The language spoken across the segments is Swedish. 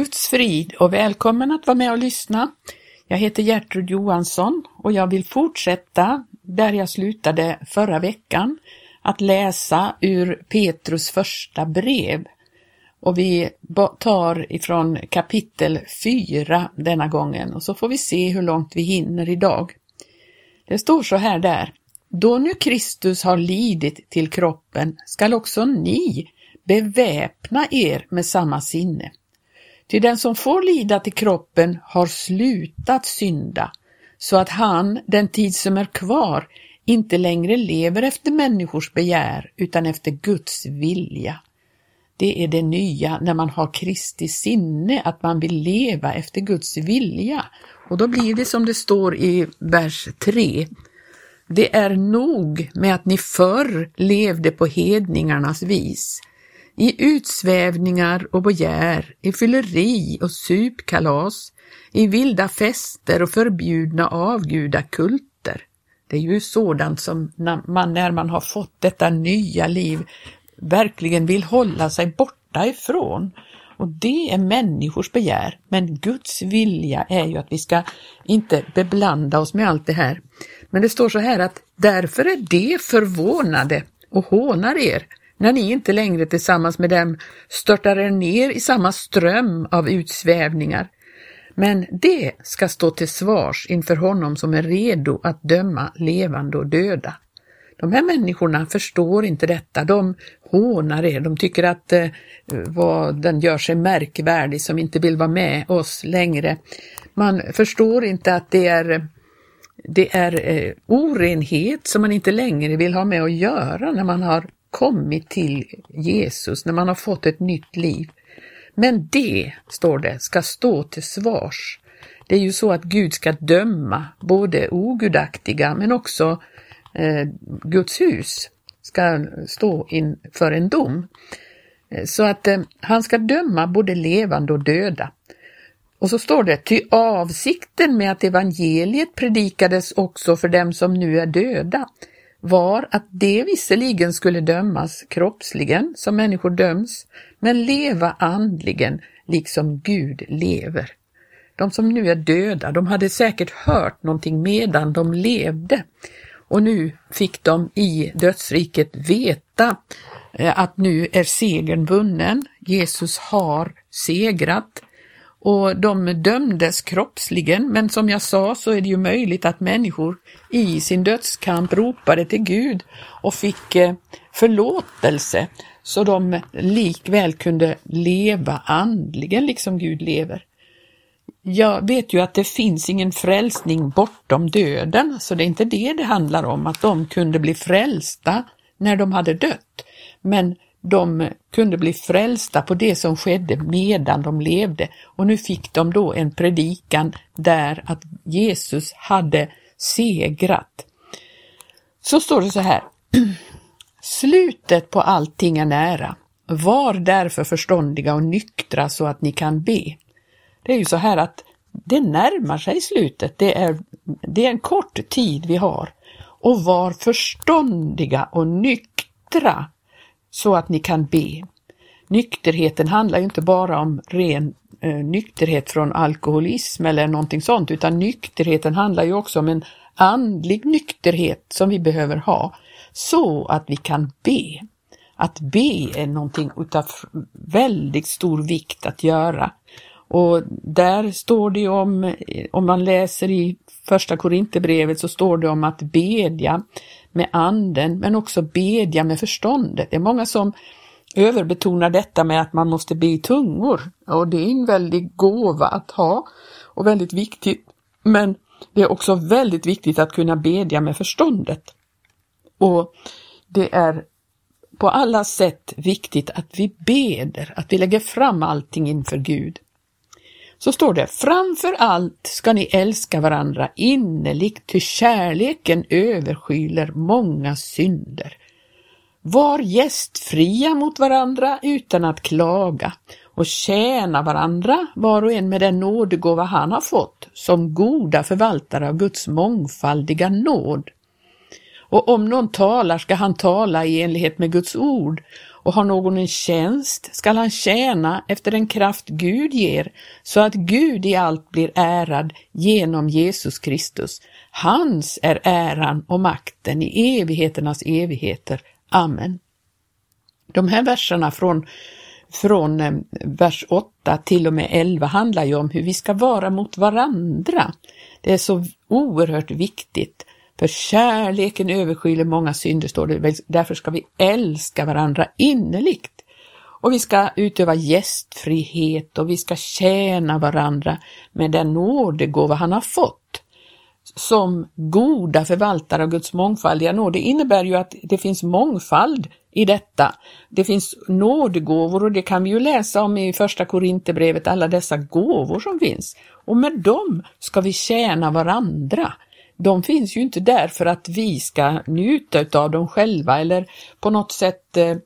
Guds frid och välkommen att vara med och lyssna. Jag heter Gertrud Johansson och jag vill fortsätta där jag slutade förra veckan att läsa ur Petrus första brev. Och vi tar ifrån kapitel 4 denna gången och så får vi se hur långt vi hinner idag. Det står så här där. Då nu Kristus har lidit till kroppen skall också ni beväpna er med samma sinne. Till den som får lida till kroppen har slutat synda, så att han, den tid som är kvar, inte längre lever efter människors begär utan efter Guds vilja. Det är det nya när man har Kristi sinne, att man vill leva efter Guds vilja. Och då blir det som det står i vers 3. Det är nog med att ni förr levde på hedningarnas vis, i utsvävningar och begär, i fylleri och supkalas, i vilda fester och förbjudna avgudakulter. Det är ju sådant som man när man har fått detta nya liv verkligen vill hålla sig borta ifrån. Och det är människors begär, men Guds vilja är ju att vi ska inte beblanda oss med allt det här. Men det står så här att därför är de förvånade och hånar er när ni inte längre tillsammans med dem störtar er ner i samma ström av utsvävningar. Men det ska stå till svars inför honom som är redo att döma levande och döda. De här människorna förstår inte detta, de hånar er, de tycker att eh, vad den gör sig märkvärdig som inte vill vara med oss längre. Man förstår inte att det är det är eh, orenhet som man inte längre vill ha med att göra när man har kommit till Jesus, när man har fått ett nytt liv. Men det, står det, ska stå till svars. Det är ju så att Gud ska döma både ogudaktiga men också eh, Guds hus ska stå inför en dom. Eh, så att eh, han ska döma både levande och döda. Och så står det, ty avsikten med att evangeliet predikades också för dem som nu är döda var att de visserligen skulle dömas kroppsligen som människor döms, men leva andligen liksom Gud lever. De som nu är döda, de hade säkert hört någonting medan de levde och nu fick de i dödsriket veta eh, att nu är segern vunnen. Jesus har segrat och de dömdes kroppsligen, men som jag sa så är det ju möjligt att människor i sin dödskamp ropade till Gud och fick eh, förlåtelse så de likväl kunde leva andligen liksom Gud lever. Jag vet ju att det finns ingen frälsning bortom döden, så det är inte det det handlar om, att de kunde bli frälsta när de hade dött. Men de kunde bli frälsta på det som skedde medan de levde och nu fick de då en predikan där att Jesus hade segrat. Så står det så här. Slutet på allting är nära. Var därför förståndiga och nyktra så att ni kan be. Det är ju så här att det närmar sig slutet. Det är, det är en kort tid vi har. Och var förståndiga och nyktra så att ni kan be. Nykterheten handlar ju inte bara om ren eh, nykterhet från alkoholism eller någonting sånt, utan nykterheten handlar ju också om en andlig nykterhet som vi behöver ha så att vi kan be. Att be är någonting utav väldigt stor vikt att göra. Och där står det om, eh, om man läser i första Korinthierbrevet så står det om att bedja med anden men också bedja med förståndet. Det är många som överbetonar detta med att man måste be i tungor och det är en väldig gåva att ha och väldigt viktigt. Men det är också väldigt viktigt att kunna bedja med förståndet. Och det är på alla sätt viktigt att vi beder, att vi lägger fram allting inför Gud så står det framför allt ska ni älska varandra innerligt, ty kärleken överskyler många synder. Var gästfria mot varandra utan att klaga och tjäna varandra var och en med den nådegåva han har fått som goda förvaltare av Guds mångfaldiga nåd. Och om någon talar ska han tala i enlighet med Guds ord och har någon en tjänst skall han tjäna efter den kraft Gud ger, så att Gud i allt blir ärad genom Jesus Kristus. Hans är äran och makten i evigheternas evigheter. Amen. De här verserna från, från eh, vers 8 till och med 11 handlar ju om hur vi ska vara mot varandra. Det är så oerhört viktigt för kärleken överskyler många synder, står det. Därför ska vi älska varandra innerligt. Och vi ska utöva gästfrihet och vi ska tjäna varandra med den nådegåva han har fått. Som goda förvaltare av Guds mångfaldiga nåd. Det innebär ju att det finns mångfald i detta. Det finns nådegåvor och det kan vi ju läsa om i första Korinthierbrevet, alla dessa gåvor som finns. Och med dem ska vi tjäna varandra de finns ju inte där för att vi ska njuta av dem själva eller på något sätt eh,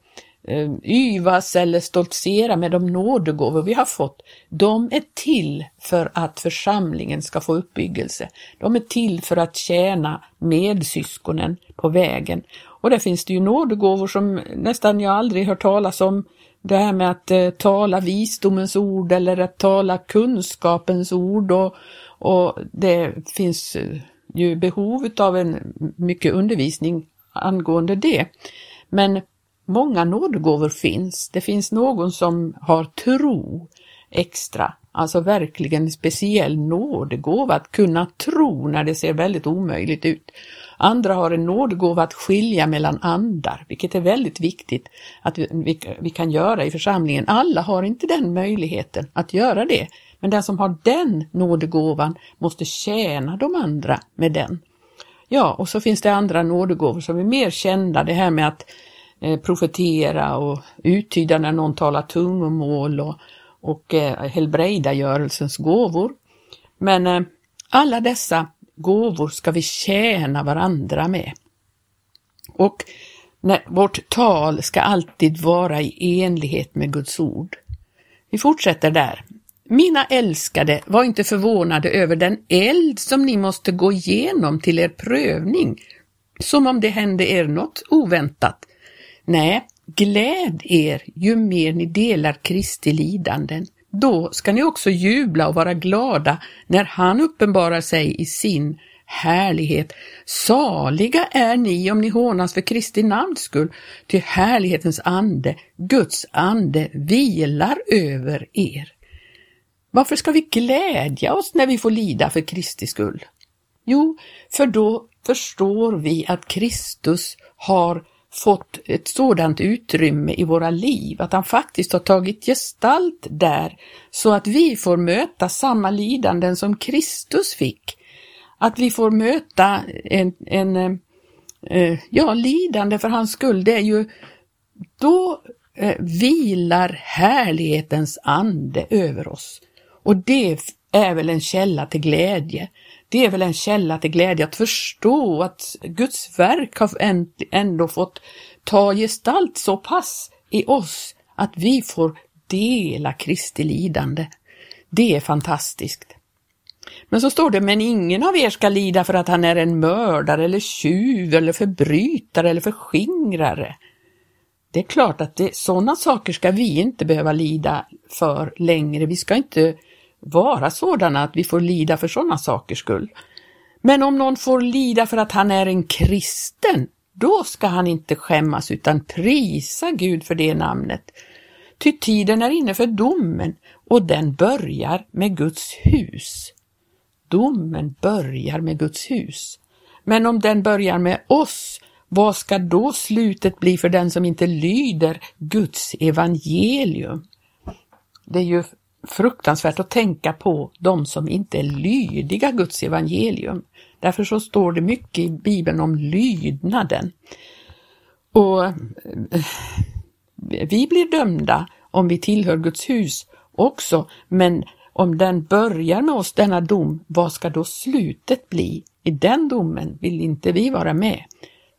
eh, yvas eller stoltsera med de nådegåvor vi har fått. De är till för att församlingen ska få uppbyggelse. De är till för att tjäna medsyskonen på vägen. Och där finns det ju nådegåvor som nästan jag aldrig hört talas om. Det här med att eh, tala visdomens ord eller att tala kunskapens ord och, och det finns eh, ju behov av en mycket undervisning angående det. Men många nådegåvor finns. Det finns någon som har tro extra, alltså verkligen speciell nådegåva att kunna tro när det ser väldigt omöjligt ut. Andra har en nådegåva att skilja mellan andar, vilket är väldigt viktigt att vi, vi, kan göra i församlingen. Alla har inte den möjligheten att göra det, men den som har den nådegåvan måste tjäna de andra med den. Ja, och så finns det andra nådegåvor som är mer kända, det här med att eh, profetera och uttyda när någon talar tungomål och, och eh, helbrägdagörelsens gåvor. Men eh, alla dessa gåvor ska vi tjäna varandra med. Och när, vårt tal ska alltid vara i enlighet med Guds ord. Vi fortsätter där. Mina älskade, var inte förvånade över den eld som ni måste gå igenom till er prövning, som om det hände er något oväntat. Nej, gläd er ju mer ni delar Kristi lidanden. Då ska ni också jubla och vara glada när han uppenbarar sig i sin härlighet. Saliga är ni om ni hånas för Kristi namns skull, ty härlighetens ande, Guds ande, vilar över er. Varför ska vi glädja oss när vi får lida för Kristi skull? Jo, för då förstår vi att Kristus har fått ett sådant utrymme i våra liv, att han faktiskt har tagit gestalt där så att vi får möta samma lidanden som Kristus fick. Att vi får möta en, en eh, ja, lidande för hans skull, det är ju då eh, vilar härlighetens ande över oss. Och det är väl en källa till glädje. Det är väl en källa till glädje att förstå att Guds verk har ändå fått ta gestalt så pass i oss att vi får dela Kristi lidande. Det är fantastiskt. Men så står det, men ingen av er ska lida för att han är en mördare eller tjuv eller förbrytare eller förskingrare. Det är klart att det, sådana saker ska vi inte behöva lida för längre. Vi ska inte vara sådana att vi får lida för sådana sakers skull. Men om någon får lida för att han är en kristen, då ska han inte skämmas utan prisa Gud för det namnet. Ty tiden är inne för domen och den börjar med Guds hus. Domen börjar med Guds hus. Men om den börjar med oss, vad ska då slutet bli för den som inte lyder Guds evangelium? Det är ju fruktansvärt att tänka på de som inte är lydiga Guds evangelium. Därför så står det mycket i Bibeln om lydnaden. Och eh, vi blir dömda om vi tillhör Guds hus också, men om den börjar med oss, denna dom, vad ska då slutet bli? I den domen vill inte vi vara med,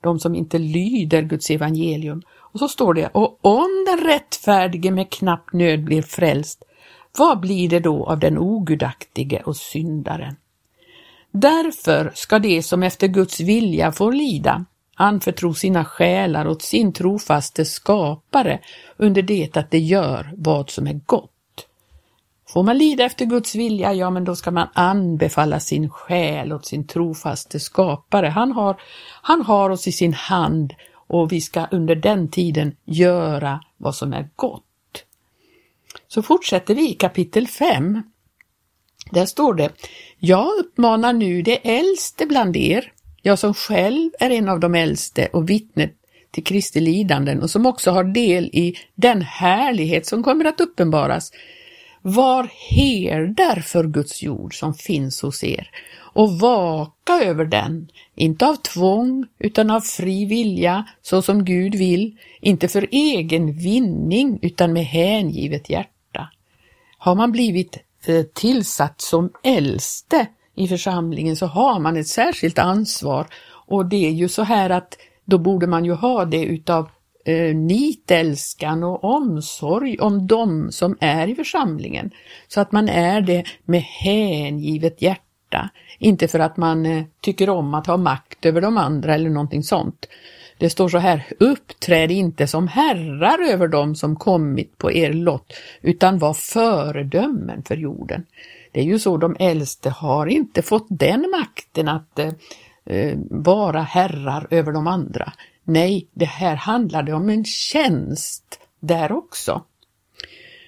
de som inte lyder Guds evangelium. Och så står det, och om den rättfärdige med knapp nöd blir frälst, vad blir det då av den ogudaktige och syndaren? Därför ska de som efter Guds vilja får lida anförtro sina själar åt sin trofaste skapare under det att de gör vad som är gott. Får man lida efter Guds vilja, ja men då ska man anbefalla sin själ åt sin trofaste skapare. Han har, han har oss i sin hand och vi ska under den tiden göra vad som är gott. Så fortsätter vi i kapitel 5. Där står det, jag uppmanar nu det äldste bland er, jag som själv är en av de äldste och vittnet till Kristi lidanden och som också har del i den härlighet som kommer att uppenbaras. Var herdar för Guds jord som finns hos er och vaka över den, inte av tvång utan av fri vilja, så som Gud vill, inte för egen vinning utan med hängivet hjärta. Har man blivit eh, tillsatt som äldste i församlingen så har man ett särskilt ansvar och det är ju så här att då borde man ju ha det utav eh, nitälskan och omsorg om dem som är i församlingen. Så att man är det med hängivet hjärta, inte för att man eh, tycker om att ha makt över de andra eller någonting sånt. Det står så här, uppträd inte som herrar över dem som kommit på er lott, utan var föredömen för jorden. Det är ju så de äldste har inte fått den makten att eh, eh vara herrar över de andra. Nej, det här handlade om en tjänst där också.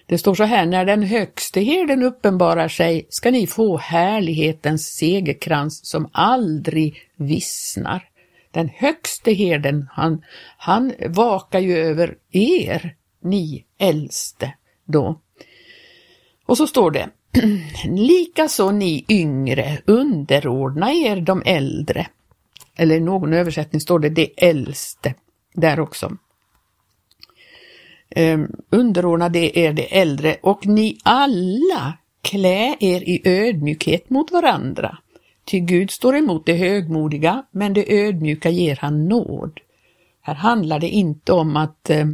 Det står så här, när den högste herden uppenbarar sig ska ni få härlighetens segerkrans som aldrig vissnar. Den högste herden, han, han vakar ju över er, ni äldste då. Och så står det, likaså ni yngre, underordna er de äldre. Eller i någon översättning står det de äldste där också. Um, underordna det er de äldre och ni alla klä er i ödmjukhet mot varandra. Ty Gud står emot det högmodiga, men det ödmjuka ger han nåd. Här handlar det inte om att eh,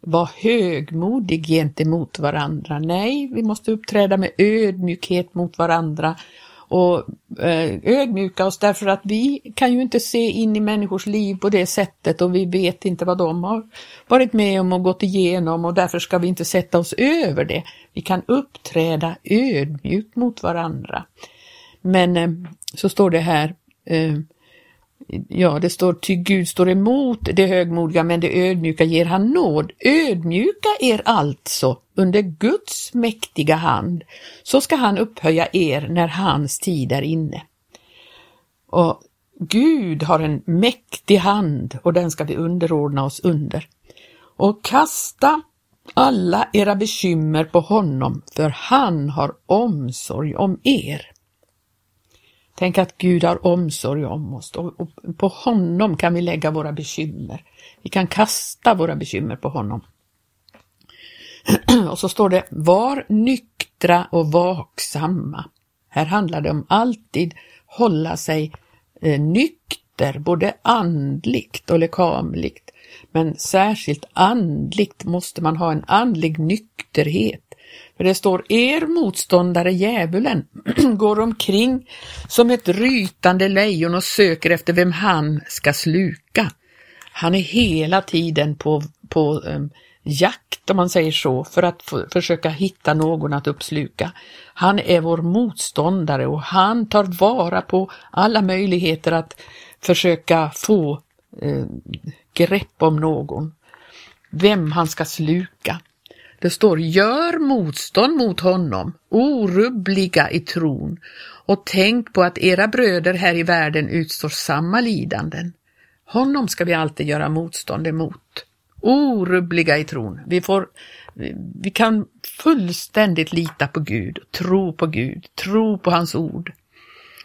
vara högmodig gentemot varandra. Nej, vi måste uppträda med ödmjukhet mot varandra och eh, ödmjuka oss därför att vi kan ju inte se in i människors liv på det sättet och vi vet inte vad de har varit med om och gått igenom och därför ska vi inte sätta oss över det. Vi kan uppträda ödmjukt mot varandra. Men eh, så står det här, eh, ja det står ty Gud står emot det högmodiga men det ödmjuka ger han nåd. Ödmjuka er alltså under Guds mäktiga hand, så ska han upphöja er när hans tid är inne. Och Gud har en mäktig hand och den ska vi underordna oss under. Och kasta alla era bekymmer på honom, för han har omsorg om er. Tänk att Gud har omsorg om oss och, på honom kan vi lägga våra bekymmer. Vi kan kasta våra bekymmer på honom. och så står det var nyktra och vaksamma. Här handlar det om alltid hålla sig eh, nykter, både andligt och lekamligt. Men särskilt andligt måste man ha en andlig nykterhet. För det står er motståndare djävulen går omkring som ett rytande lejon och söker efter vem han ska sluka. Han är hela tiden på, på um, jakt, om man säger så, för att försöka hitta någon att uppsluka. Han är vår motståndare och han tar vara på alla möjligheter att försöka få eh, grepp om någon, vem han ska sluka. Det står gör motstånd mot honom, orubbliga i tron och tänk på att era bröder här i världen utstår samma lidanden. Honom ska vi alltid göra motstånd emot orubbliga i tron. Vi, får, vi kan fullständigt lita på Gud, tro på Gud, tro på hans ord.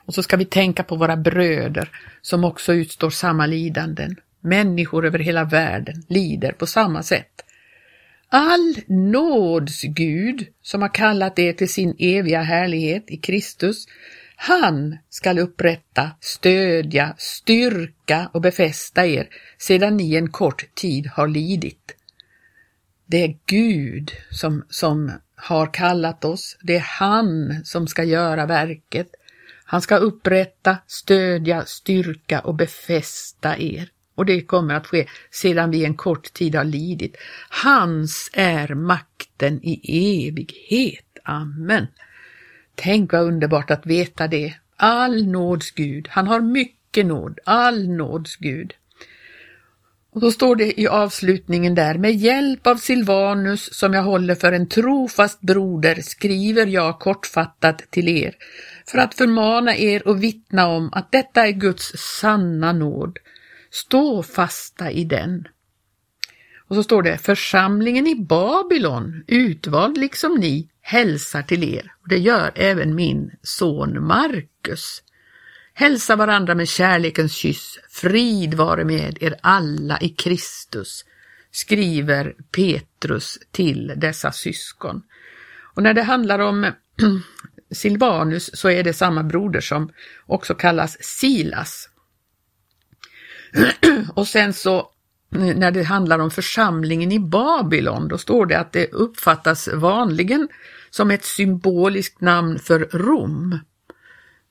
Och så ska vi tänka på våra bröder som också utstår samma lidanden. Människor över hela världen lider på samma sätt. All nåds Gud som har kallat er till sin eviga härlighet i Kristus han skall upprätta, stödja, styrka och befästa er sedan ni en kort tid har lidit. Det är Gud som, som har kallat oss, det är han som ska göra verket. Han ska upprätta, stödja, styrka och befästa er och det kommer att ske sedan vi en kort tid har lidit. Hans är makten i evighet. Amen. Tänk vad underbart att veta det. All nåds Gud, han har mycket nåd, all nåds Gud. Och då står det i avslutningen där, med hjälp av Silvanus som jag håller för en trofast broder skriver jag kortfattat till er för att förmana er och vittna om att detta är Guds sanna nåd. Stå fasta i den. Och så står det, församlingen i Babylon, utvald liksom ni, hälsar till er. Och det gör även min son Markus. Hälsa varandra med kärlekens kyss. Frid vare med er alla i Kristus, skriver Petrus till dessa syskon. Och när det handlar om Silvanus så är det samma broder som också kallas Silas. Och sen så när det handlar om församlingen i Babylon, då står det att det uppfattas vanligen som ett symboliskt namn för Rom.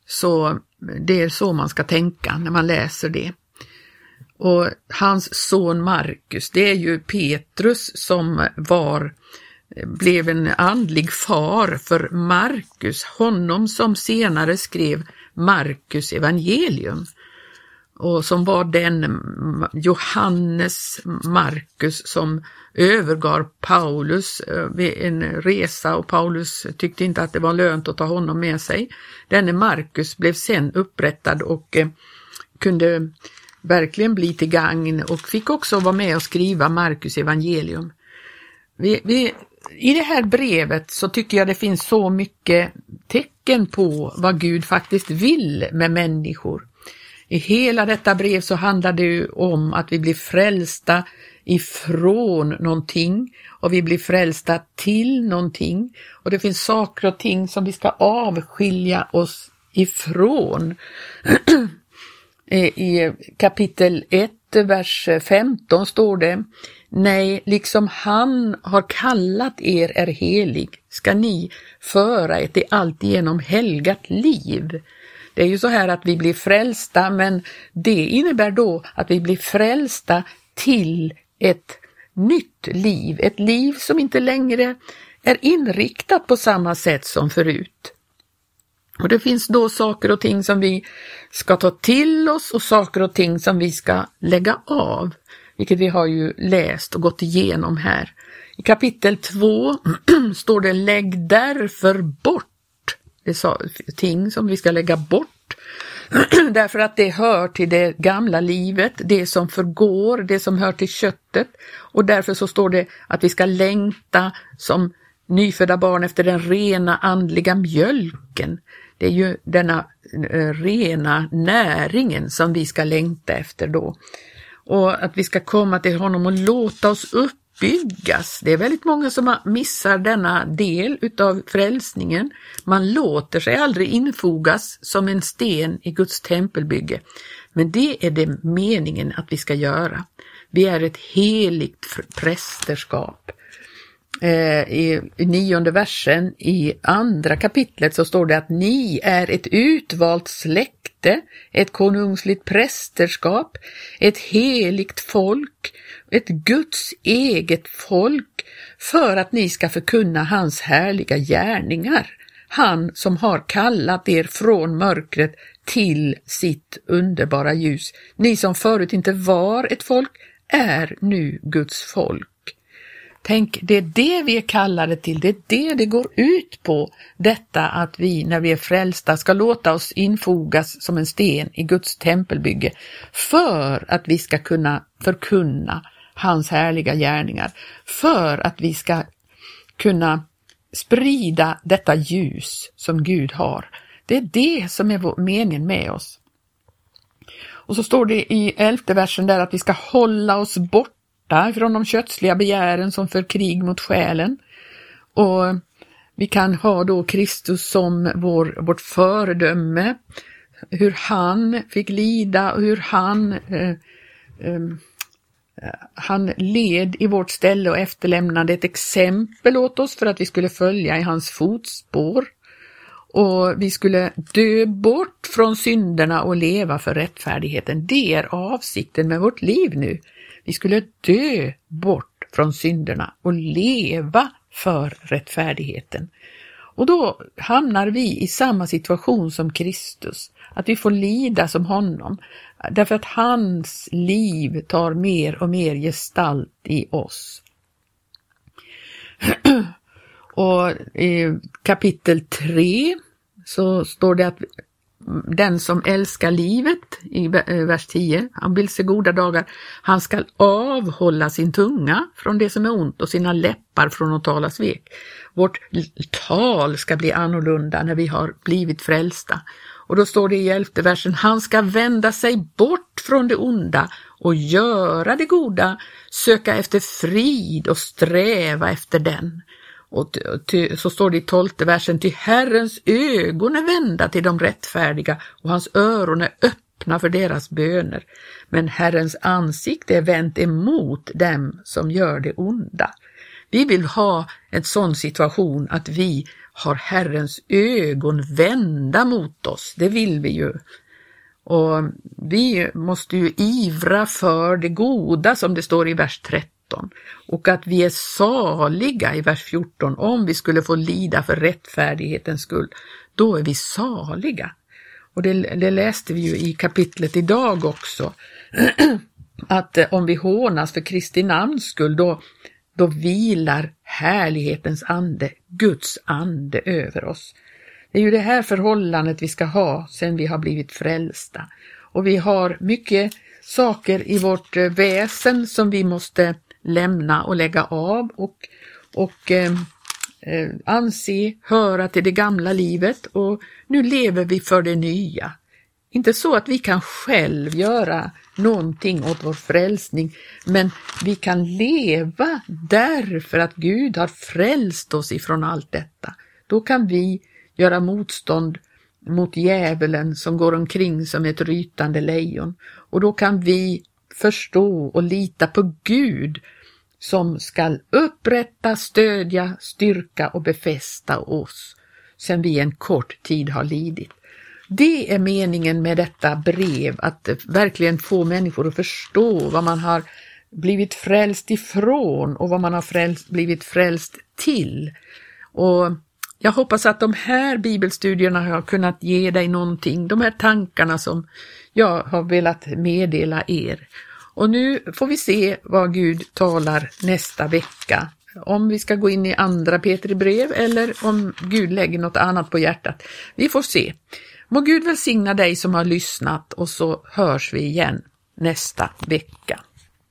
Så det är så man ska tänka när man läser det. Och hans son Markus, det är ju Petrus som var, blev en andlig far för Markus, honom som senare skrev Markus evangelium och som var den Johannes Markus som övergav Paulus eh, vid en resa och Paulus tyckte inte att det var lönt att ta honom med sig. Denne Markus blev sen upprättad och eh, kunde verkligen bli till gagn och fick också vara med och skriva Markus evangelium. Vi, vi, I det här brevet så tycker jag det finns så mycket tecken på vad Gud faktiskt vill med människor. I hela detta brev så handlar det ju om att vi blir frälsta ifrån någonting och vi blir frälsta till någonting. Och det finns saker och ting som vi ska avskilja oss ifrån. Eh, I kapitel 1, vers 15 står det Nej, liksom han har kallat er är helig, ska ni föra ett i alltigenom helgat liv det är ju så här att vi blir frälsta, men det innebär då att vi blir frälsta till ett nytt liv, ett liv som inte längre är inriktat på samma sätt som förut. Och det finns då saker och ting som vi ska ta till oss och saker och ting som vi ska lägga av, vilket vi har ju läst och gått igenom här. I kapitel 2 står det Lägg därför bort ting som vi ska lägga bort. Därför att det hör till det gamla livet, det som förgår, det som hör till köttet. Och därför så står det att vi ska längta som nyfödda barn efter den rena andliga mjölken. Det är ju denna eh, rena näringen som vi ska längta efter då. Och att vi ska komma till honom och låta oss upp byggas. Det är väldigt många som missar denna del utav frälsningen. Man låter sig aldrig infogas som en sten i Guds tempelbygge. Men det är det meningen att vi ska göra. Vi är ett heligt prästerskap. Eh, I nionde versen i andra kapitlet så står det att ni är ett utvalt släkte, ett konungsligt prästerskap, ett heligt folk, ett Guds eget folk för att ni ska förkunna hans härliga gärningar. Han som har kallat er från mörkret till sitt underbara ljus. Ni som förut inte var ett folk är nu Guds folk. Tänk, det är det vi är kallade till, det är det det går ut på, detta att vi när vi är frälsta ska låta oss infogas som en sten i Guds tempelbygge för att vi ska kunna förkunna hans härliga gärningar, för att vi ska kunna sprida detta ljus som Gud har. Det är det som är vår meningen med oss. Och så står det i elfte versen där att vi ska hålla oss borta borta från de kötsliga begären som för krig mot själen. Och vi kan ha då Kristus som vår, vårt föredöme, hur han fick lida och hur han eh, ehm, eh, han led i vårt ställe och efterlämnade ett exempel åt oss för att vi skulle följa i hans fotspår. och vi skulle dö bort från synderna och leva för rättfärdigheten. Det är avsikten med vårt liv nu. Vi skulle dö bort från synderna och leva för rättfärdigheten. Och då hamnar vi i samma situation som Kristus, att vi får lida som honom, därför att hans liv tar mer och mer gestalt i oss. och i kapitel 3 så står det att den som älskar livet, i eh, vers 10, han vill se goda dagar, han skall avhålla sin tunga från det som är ont och sina läppar från att tala svek. Vårt tal ska bli annorlunda när vi har blivit frälsta. Och då står det i elfte versen, han ska vända sig bort från det onda och göra det goda, söka efter frid och sträva efter den. Och ty, så står det i tolfte versen, till Herrens ögon är vända till de rättfärdiga och hans öron är öppna för deras böner. Men Herrens ansikte är vänt emot dem som gör det onda. Vi vill ha en sån situation att vi har Herrens ögon vända mot oss. Det vill vi ju. Och vi måste ju ivra för det goda som det står i vers 30, 13 och att vi är saliga i vers 14 om vi skulle få lida för rättfärdighetens skull. Då är vi saliga. Och det, det läste vi ju i kapitlet idag också. att eh, om vi hånas för Kristi namns skull, då, då vilar härlighetens ande, Guds ande över oss. Det är ju det här förhållandet vi ska ha sedan vi har blivit frälsta. Och vi har mycket saker i vårt eh, väsen som vi måste lämna och lägga av och, och eh, eh, anse höra till det gamla livet och nu lever vi för det nya. Inte så att vi kan själv göra någonting åt vår frälsning, men vi kan leva därför att Gud har frälst oss ifrån allt detta. Då kan vi göra motstånd mot djävulen som går omkring som ett rytande lejon och då kan vi förstå och lita på Gud som skall upprätta, stödja, styrka och befästa oss sen vi en kort tid har lidit. Det är meningen med detta brev, att verkligen få människor att förstå vad man har blivit frälst ifrån och vad man har frälst, blivit frälst till. Och jag hoppas att de här bibelstudierna har kunnat ge dig någonting, de här tankarna som jag har velat meddela er. Och nu får vi se vad Gud talar nästa vecka. Om vi ska gå in i andra Petri brev eller om Gud lägger något annat på hjärtat. Vi får se. Må Gud välsigna dig som har lyssnat och så hörs vi igen nästa vecka.